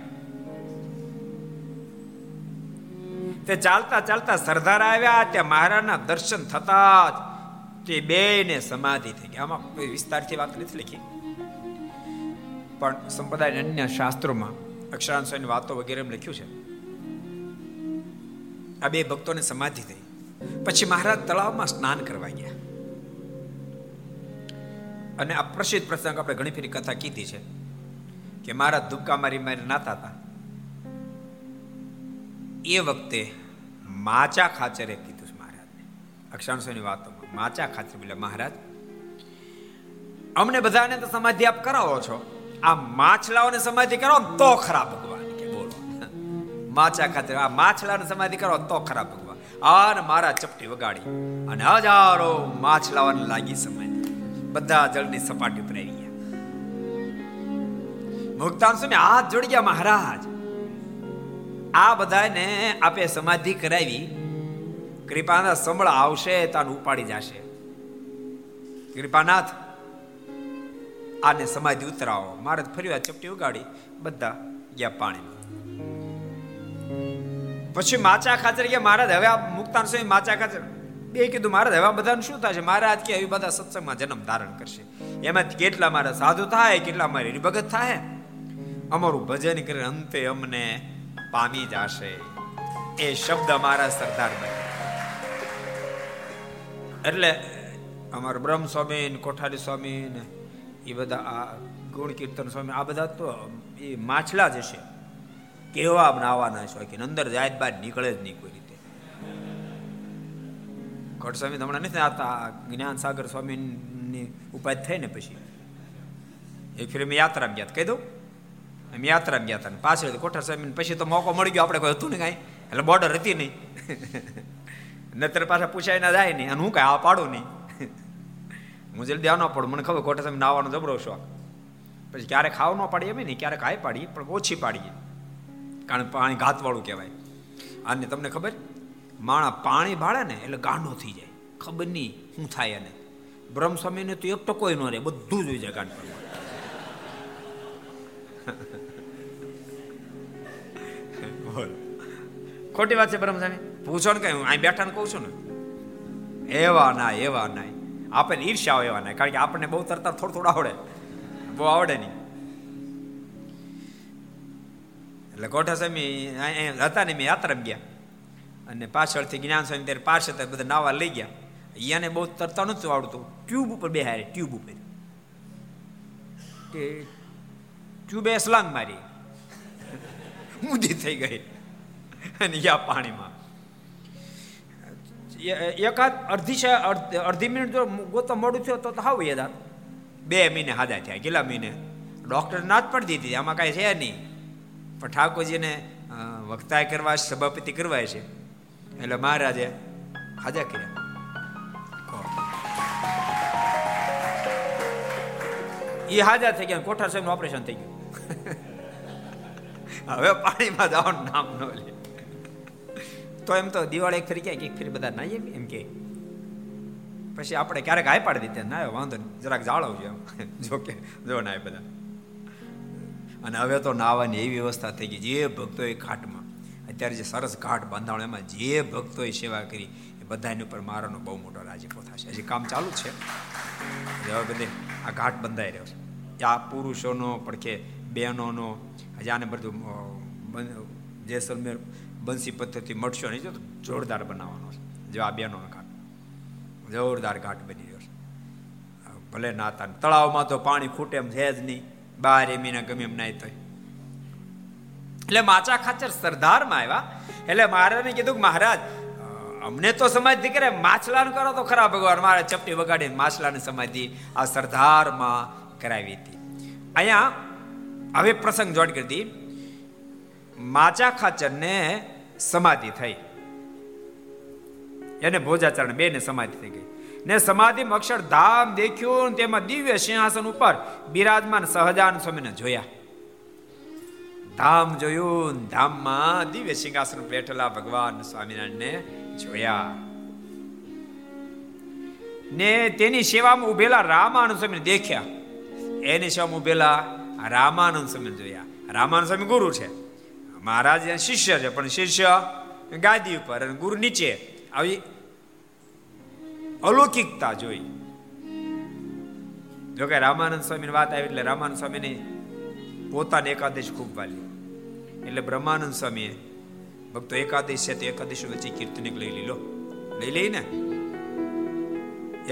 તે ચાલતા ચાલતા સરદાર આવ્યા, ત્યાં મહારાજના દર્શન થતા જ તે બે ને સમાધિ થઈ ગઈ. આમાં કોઈ વિસ્તારથી વાત નથી લખી. પણ સંપ્રદાય અન્ય શાસ્ત્રોમાં અક્ષરાંશોની વાતો વગેરે લખ્યું છે. આ બે ભક્તોને સમાધિ થઈ. પછી મહારાજ તળાવમાં સ્નાન કરવા ગયા. અને આ પ્રસિદ્ધ પ્રસંગ આપણે ઘણી ફેરી કથા કીધી છે. કે મારા ધુક્કા મારી મારી નાતા હતા એ વખતે માચા ખાચરે કીધું મહારાજને. અક્ષાંશોની વાતોમાં માચા ખાચર બોલે મહારાજ, અમને બધાને તો સમાધિ આપ કરાવો છો. આ માછલાઓને સમાધિ કરો તો ખરા ભગવાન. કે બોલો. માચા ખાતર આ માછલાને સમાધિ કરો તો ખરા ભગવાન. અને મારા ચપટી વગાડી અને હજારો માછલાઓને લાગી સમાધિ. બધા જળની સપાટી પર આવી ગયા મુક્તાન સ્વામી હાથ જોડી ગયા મહારાજ. આ બધાને આપે સમાધિ કરાવી. કૃપાના સંભળ આવશે તાન ઉપાડી જશે. કૃપાનાથ, આને સમાધિ ઉતરાવો. મારે ફરી વાર ચપટી ઉગાડી. બધા ગયા પાણી પછી માચા ખાચર ગયા, મહારાજ, હવે આ મુક્તાન સ્વામી માચા ખાચર બે કીધું, મહારાજ, હવે બધાને શું થશે? મહારાજ કે એવી બધા સત્સંગમાં જન્મ ધારણ કરશે. એમાં કેટલા મારા સાધુ થાય, કેટલા મારી ભગત થાય? અમારું ભજન કરીને અંતે અમને પામી જશે. એ શબ્દ અમારા સરદાર બન્યા એટલે અમારા બ્રહ્મ સ્વામી ને કોઠારી સ્વામી ને એ બધા આ ગુણ કીર્તન સ્વામી, આ બધા તો એ માછલા જ હશે. કેવા બનાવવાના શોખીન અંદર જાય બહાર નીકળે જ નહીં કોઈ રીતે. ઘટ સ્વામી હમણાં નથી આવતા જ્ઞાન સાગર સ્વામીની ઉપાધિ થઈ ને પછી. એક ફેર મેં યાત્રા ગયા કહી દઉં. અમે યાત્રા ગયા હતા પાછળ કોઠાર સ્વામી પછી તો મોકો મળી ગયો. આપણે કોઈ હતું ને કાંઈ. એટલે બોર્ડર હતી નહીં. નતર પાછા પૂછાય ના જાય નહીં. અને હું કાંઈ આ પાડું નહીં. હું જલ્દી આ ન પડું. મને ખબર કોઠા સ્વામી નાવાનો જબરો શોખ. પછી ક્યારેક ખાવ ન પાડીએ અમે નહીં. ક્યારેક હાઈ પાડીએ. પણ ઓછી પાડીએ. કારણ પાણી ઘાતવાળું કહેવાય. અને તમને ખબર? માણા પાણી ભાળે ને એટલે ગાંડો થઈ જાય. ખબર નહીં શું થાય એને. બ્રહ્મ સ્વામીને તો એક ટકો ન રહે. બધું જોઈ જાય પર બોલ ખોટી વાત છે બ્રહ્મસ્વામી પૂછો ને કઈ હું અહીં બેઠા ને કહું છું ને. એવા ના એવા ના આપણે ઈર્ષ્યા એવા ના કારણ કે આપણને બહુ તરતા થોડું થોડું આવડે. બહુ આવડે નહીં. એટલે કોઠા સ્વામી હતા ને મેં યાત્રા ગયા. અને પાછળથી જ્ઞાન સ્વામી ત્યારે પાછળ બધા નાવા લઈ ગયા. અહીંયાને બહુ તરતા નહોતું આવડતું. ટ્યુબ ઉપર બેહારે ટ્યુબ ઉપર. કે ટ્યુબે સ્લાંગ મારી. ઊંધી થઈ ગઈ. અને યા પાણીમાં. એકાદ અડધી છે અડધી મિનિટ જો ગોતો મોડું થયો તો હાવ યાદ બે મહિને હાદા થયા. કેટલા મહિને? ડૉક્ટર ના જ પણ દીધી. આમાં કાંઈ છે નહીં. પણ ઠાકોરજીને વક્તાય કરવા, સભાપતિ કરવા છે. એટલે મહારાજે હાજા કર્યા. એ હાજા થઈ ગયા કોઠાર સાહેબનું ઓપરેશન થઈ ગયું. હવે પાણીમાં જવાનું નામ ન લે. તો એમ તો દિવાળી એક ફરી ક્યાંક એક ફરી બધા નાઈએ એમ કે. પછી આપણે ક્યારેક આય પાડી દીધા. ના વાંધો જરાક જાળવજો એમ. જો કે, જો ના બધા. અને હવે તો નાવાની એવી વ્યવસ્થા થઈ ગઈ. જે ભક્તોએ ઘાટમાં અત્યારે જે સરસ ઘાટ બાંધાણો, એમાં જે ભક્તોએ સેવા કરી, એ બધાની ઉપર મારાનો બહુ મોટો રાજીપો થશે. હજી કામ ચાલુ છે. હવે બધે આ ઘાટ બંધાઈ રહ્યો છે. આ પુરુષોનો, પણ કે બહેનોનો, હજી આને બધું જેસલમેર બંસી પદ્ધતિ મળશો નહીં તો જોરદાર બનાવવાનો છે. જો આ બહેનોનો ઘાટ. જોરદાર ઘાટ બની રહ્યો છે. ભલે નાતા તળાવમાં તો પાણી ખૂટે એમ છે જ નહીં. બાર એમીના ગમે એમ નાય થાય એટલે માચા ખાચર સરદારમાં આવ્યા. એટલે મહારાજને કીધું કે મહારાજ અમને તો સમાધિ કરે માછલાનું કરો તો ખરા ભગવાન. મારે ચપટી વગાડીને માછલાની સમાધિ આ સરદારમાં કરાવી હતી. અહીંયા હવે પ્રસંગ જોડ કરી હતી માચા ખાચરને સમાધિ થઈ. એને ભોજાચરણ બે ને સમાધિ થઈ ગઈ. ને સમાધિમાં અક્ષરધામ દેખ્યું તેમાં દિવ્ય સિંહાસન ઉપર બિરાજમાન સહજાન સ્વામીને જોયા. ધામ જોયું ધામમાં દિવ્ય સિંહાસન બેઠેલા ભગવાન સ્વામિનારાયણને જોયા. ને તેની સેવામાં ઉભેલા રામાનુ સ્વામીને દેખ્યા. એની સામે ઉભેલા રામાનંદ સ્વામી જોયા. રામાનંદ સ્વામી ગુરુ છે. મહારાજ શિષ્ય છે, પણ શિષ્ય ગાદી ઉપર અને ગુરુ નીચે આવી અલૌકિકતા જોઈ. જો કે રામાનંદ સ્વામીની વાત આવી એટલે રામાનંદ સ્વામીને પોતાને એકાદશ ખૂબ વાલી. એટલે બ્રહ્માનંદ સ્વામીએ ભક્તો એકાદશ છે તો એકાદશ વચ્ચે કીર્તન એક લઈ લીલો લઈ લઈ ને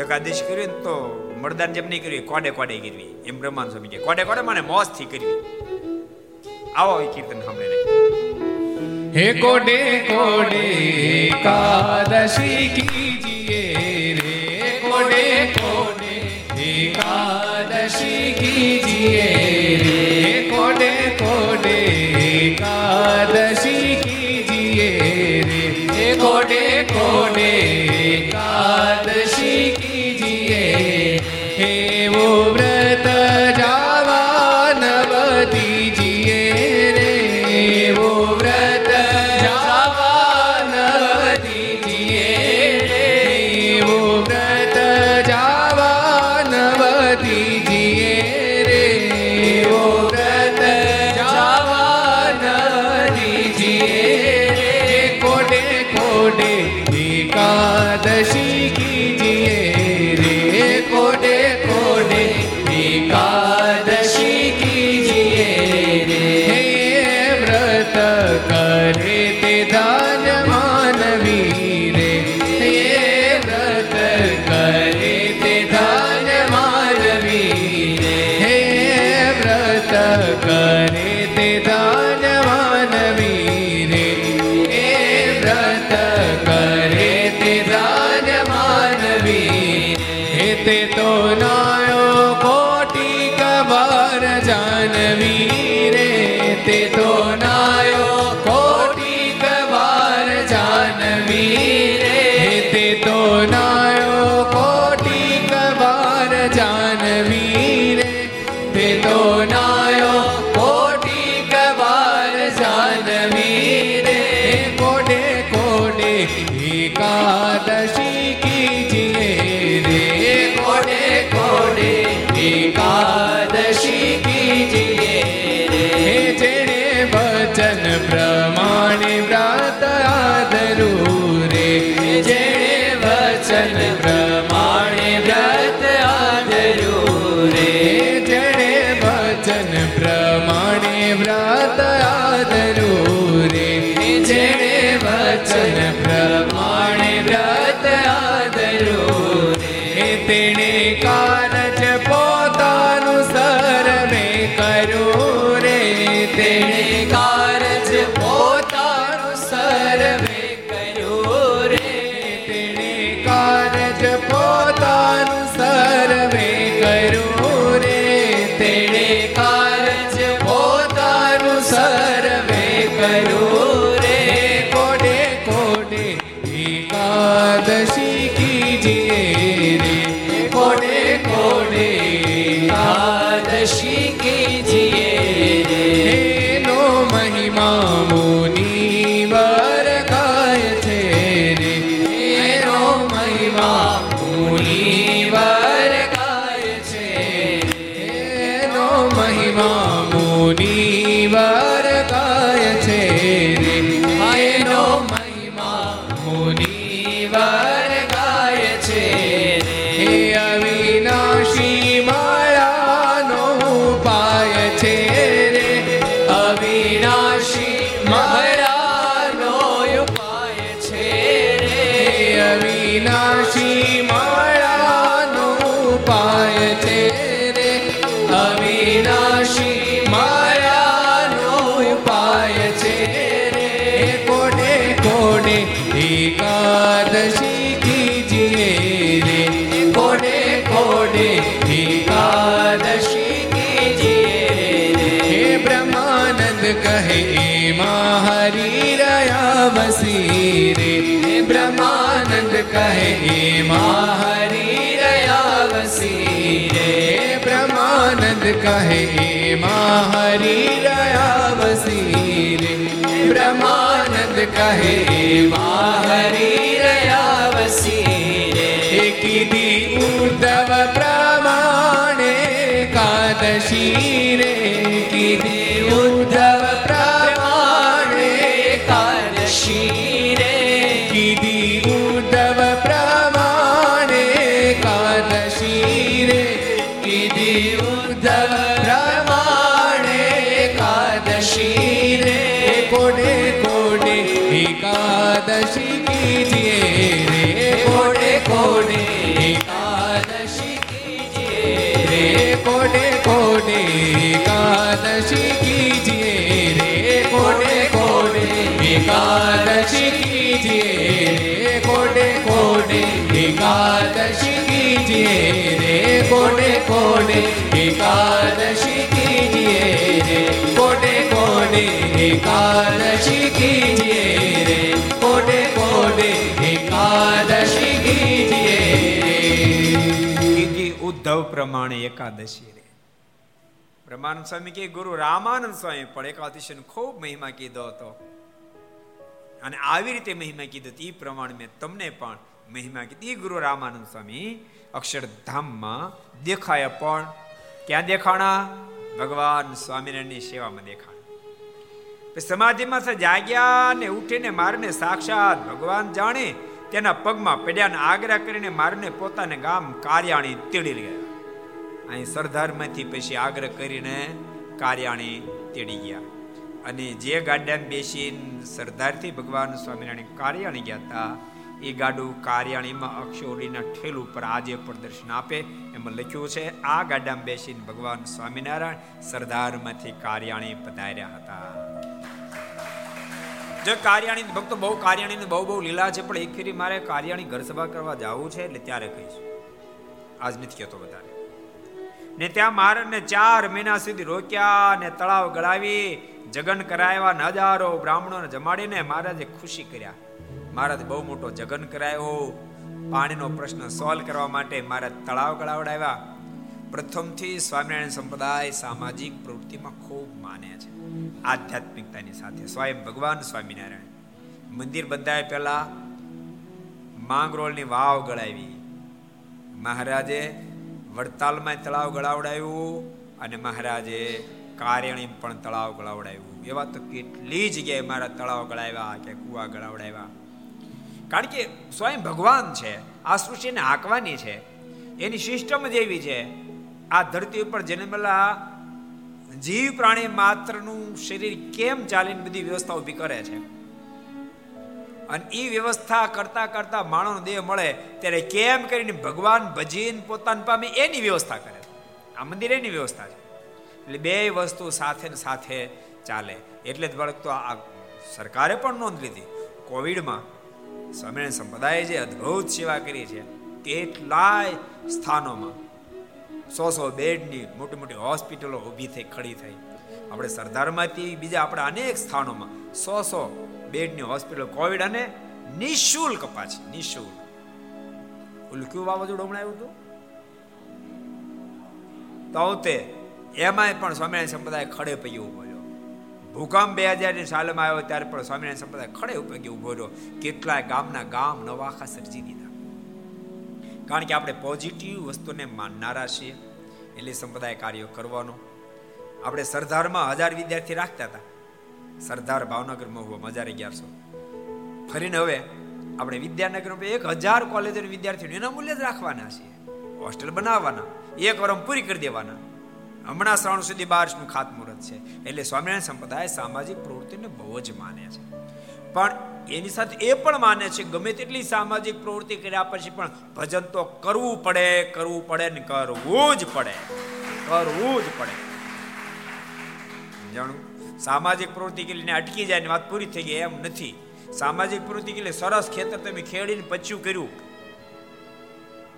એકાદશ ને તો મરદાન જેમ નહીં કરવી કોડે કોડે કરવી એમ બ્રહ્માન સ્વામી કે કોડે કોડે મને મોજથી કરવી આવો એ કીર્તન સાંભળે હે કોડે કોડે એકાદશી કીજીએ રે. કોડે કોડે એકાદશી કીજીએ રે. કોડે કોડે એકાદશી કીજીએ રે. કોડે કોડે કહે માં હરી રહ્યા વસી રે બ્રહ્માનંદ કહે એમાં કોડે એકાદશી કીજીએ રે? કોને કોને એકાદશી કીજીએ રે? કોને કોને એકાદશી કીજીએ કીધી ઉદ્ધવ પ્રમાણે એકાદશી રે. બ્રહ્માનંદ સ્વામી કે, ગુરુ રામાનંદ સ્વામી પણ એકાદશી ખૂબ મહિમા કીધો હતો. અને આવી રીતે મહિમા કીધો એ પ્રમાણે મેં તમને પણ મહિમા કીધી. ગુરુ રામાનંદ સ્વામી અક્ષરધામમાં દેખાયા પણ ક્યાં દેખાણા? ભગવાન સ્વામિનારાયણની સેવામાં દેખાણા. સમાધિમાં જાગ્યા ને ઉઠીને મારને સાક્ષાત ભગવાન જાણે તેના પગમાં પડ્યા ને આગ્રહ કરીને મારને પોતાને ગામ કાર્યાણી તેડી ગયા. અહીં સરદારમાંથી પછી આગ્રહ કરીને કાર્યાણી તેડી ગયા. અને જે ગાડામાં બેસીને સરદારથી ભગવાન સ્વામિનારાયણ કાર્યાણી ગયા હતા એ ગાડું કાર્યાણીમાં અક્ષોડીના ઠેલ ઉપર આજે પણ દર્શન આપે. એમાં લખ્યું છે, આ ગાડામાં બેસીને ભગવાન સ્વામિનારાયણ સરદારમાંથી કાર્યાણી પધાર્યા હતા. જો કાર્યાણી, ભક્તો બહુ કાર્યાણી બહુ બહુ લીલા છે, પણ એક ફેરી મારે કાર્યાણી ઘર સભા કરવા જવું છે, એટલે ત્યારે કહીશ. આજ નથી કહેતો વધારે. ને ત્યાં મહારાજને ચાર મહિના સુધી રોક્યા ને તળાવ ગળાવી, જગન કરાવ્યા હજારો બ્રાહ્મણોને જમાડીને મહારાજે ખુશી કર્યા. મહારાજ બહુ મોટો જગન કરાયો પાણીનો પ્રશ્ન સોલ્વ કરવા માટે મહારાજ તળાવ ગળાવડાવ્યા. પ્રથમથી સ્વામિનારાયણ સંપ્રદાય સામાજિક પ્રવૃત્તિમાં ખૂબ માને છે. આધ્યાત્મિકતાની સાથે સ્વયં ભગવાન સ્વામિનારાયણ. મંદિર બંધાય પહેલા માંગરોળની વાવ ગળાવી. મહારાજે વડતાલમાં તળાવ ગળાવડાવ્યું અને મહારાજે કાર્યણી પણ તળાવ ગળાવડાવ્યું. એવા તો કેટલી જગ્યાએ મારા તળાવ ગળાવ્યા કે કુવા ગળાવડાવ્યા. કારણ કે સ્વયં ભગવાન છે, આ સૃષ્ટિને હાંકવાની છે. એની સિસ્ટમ જ એવી છે, આ ધરતી ઉપર જન્મેલા જીવ પ્રાણી માત્રનું શરીર કેમ ચાલીને બધી વ્યવસ્થા ઊભી કરે છે? અને એ વ્યવસ્થા કરતા કરતા માણસનો દેહ મળે, ત્યારે કેમ કરીને ભગવાન ભજીને પોતાને પામે એની વ્યવસ્થા કરે? આ મંદિર એની વ્યવસ્થા છે. એટલે બે વસ્તુ સાથે ને સાથે ચાલે. એટલે જ બાળક તો આ સરકારે પણ નોંધ લીધી. કોવિડમાં સ્વામિનારાયણ સંપ્રદાયે જે અદ્ભુત સેવા કરી છે, કેટલાય સ્થાનોમાં સો સો બેડની મોટી મોટી હોસ્પિટલો ઊભી થઈ, ખડી થઈ. આપણે સરદારમાંથી બીજા આપણા અનેક સ્થાનોમાં સો સો બેડની હોસ્પિટલ, કોવિડ અને નિશુલ્ક પાછી, નિશુલ્ક. ઓલું કયું વાવાઝોડું હમણાં આવ્યું હતું? તો તે એમાંય પણ સ્વામિનારાયણ સંપ્રદાય ખડે પૈયું બોલ્યો ભૂકંપ બે હજારની સાલમાં આવ્યો ત્યારે પણ સ્વામિનારાયણ સંપ્રદાય ખડે ઉપયોગી ઊભો રહ્યો. કેટલાય ગામના ગામ નવાખા સર્જી દીધા. કારણ કે આપણે પોઝિટિવ વસ્તુને માનનારા છીએ. એટલે સંપ્રદાય કાર્યો કરવાનો. આપણે સરદારમાં હજાર વિદ્યાર્થી રાખતા હતા. સરદાર ભાવનગરમાં હુવા હજાર અગિયારસો ફરીને હવે આપણે વિદ્યાનગરમાં એક હજાર કોલેજના વિદ્યાર્થીઓ એના મૂલ્ય જ રાખવાના છીએ. હોસ્ટેલ બનાવવાના. એક વરમ પૂરી કરી દેવાના. હમણાં શ્રાવણ સુધી બારસનું ખાતમુહૂર્ત છે. એટલે સ્વામિનારાયણ સંપ્રદાય સામાજિક પ્રવૃત્તિને બહુ જ માને છે. પણ એની સાથે એ પણ માને છે, ગમે તેટલી સામાજિક પ્રવૃત્તિ કર્યા પછી પણ ભજન તો કરવું પડે કરવું પડે ને કરવું જ પડે. કરવું જ પડે. જાણું? સામાજિક પ્રવૃત્તિ કરીને અટકી જાય ને વાત પૂરી થઈ ગઈ, એમ નથી. સામાજિક પ્રવૃત્તિ કે સરસ ખેતર તમે ખેડીને પચ્યું કર્યું.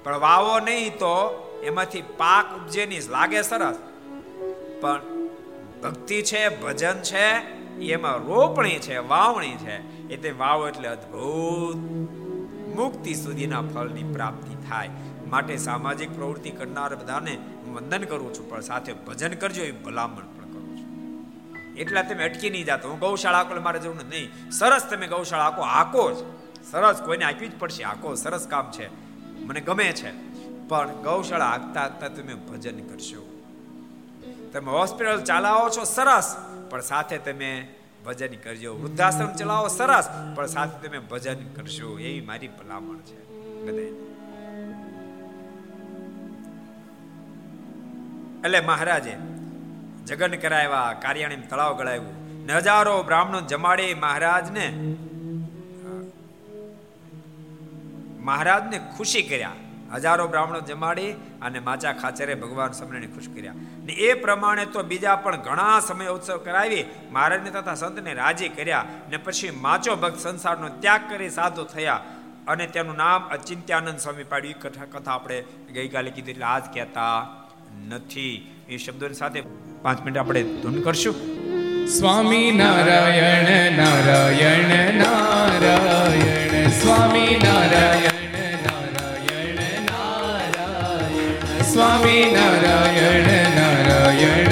પણ વાવો નહીં તો એમાંથી પાક ઉપજે લાગે સરસ. પણ ભક્તિ છે, ભજન છે, એમાં રોપણી છે, વાવણી છે. એટલે વાવો એટલે અદ્ભુત મુક્તિ સુધીના ફળની પ્રાપ્તિ થાય. માટે સામાજિક પ્રવૃત્તિ કરનાર બધાને વંદન કરું છું, પણ સાથે ભજન કરજો, એ ભલામણ પણ કરું છું. એટલા તમે અટકી નહીં જાતો. હું ગૌશાળા આકો મારે જરૂર નહીં. સરસ તમે ગૌશાળા આકો આકો જ. સરસ, કોઈને આપવી જ પડશે. આકો, સરસ કામ છે. મને ગમે છે. પણ ગૌશાળા હાકતા હાકતા તમે ભજન કરશો. તમે હોસ્પિટલ ચલાવો છો સરસ, પણ સાથે તમે ભજન કરજો. વૃદ્ધાશ્રમ ચલાવો સરસ, પણ સાથે તમે ભજન કરશો એવી મારી ભલામણ છે. એટલે મહારાજે જગન કરાવ્યા કાર્યાણી તળાવ ગળાવ્યું. હજારો બ્રાહ્મણો જમાડી મહારાજને મહારાજને ખુશી કર્યા. હજારો બ્રાહ્મણો જમાડી અને માચા ખાચરે ભગવાન સમરને ખુશ કર્યા. ને એ પ્રમાણે તો બીજા પણ ઘણા સમય ઉત્સવ કરાવી, મહારાજને તથા સંતને રાજી કર્યા ને પછી માચો ભક્ત સંસારનો ત્યાગ કરી સાધુ થયા અને તેનું નામ અચિંત્યાનંદ સ્વામી પાડ્યું. કથા કથા આપણે ગઈકાલે કીધી એટલે આજ કહેતા નથી. એ શબ્દોની સાથે પાંચ મિનિટ આપણે ધૂન કરશું. સ્વામી નારાયણ નારાયણ નારાયણ, સ્વામી નારાયણ. સ્વામી નારાયણ નારાયણ.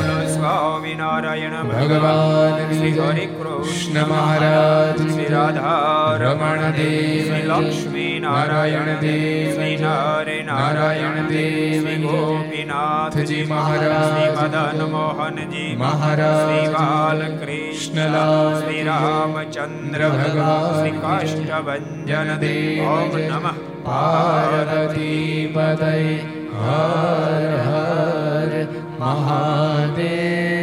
સ્વામિનારાયણ ભગવાન શ્રી હરિ કૃષ્ણ મહારાજ શ્રી રાધા રમણ દેવ લક્ષ્મી નારાયણ દેવ શ્રી નરે નારાયણ દેવ શ્રી ગોપીનાથજી મહારાજ શ્રી મદન મોહનજી મહારાજ શ્રી બાલકૃષ્ણલાલ શ્રી રામચંદ્ર ભગવાન શ્રી કાષ્ટભન દેવ ઓમ નમઃ પાર્વતી પદય હર હર મહાદેવ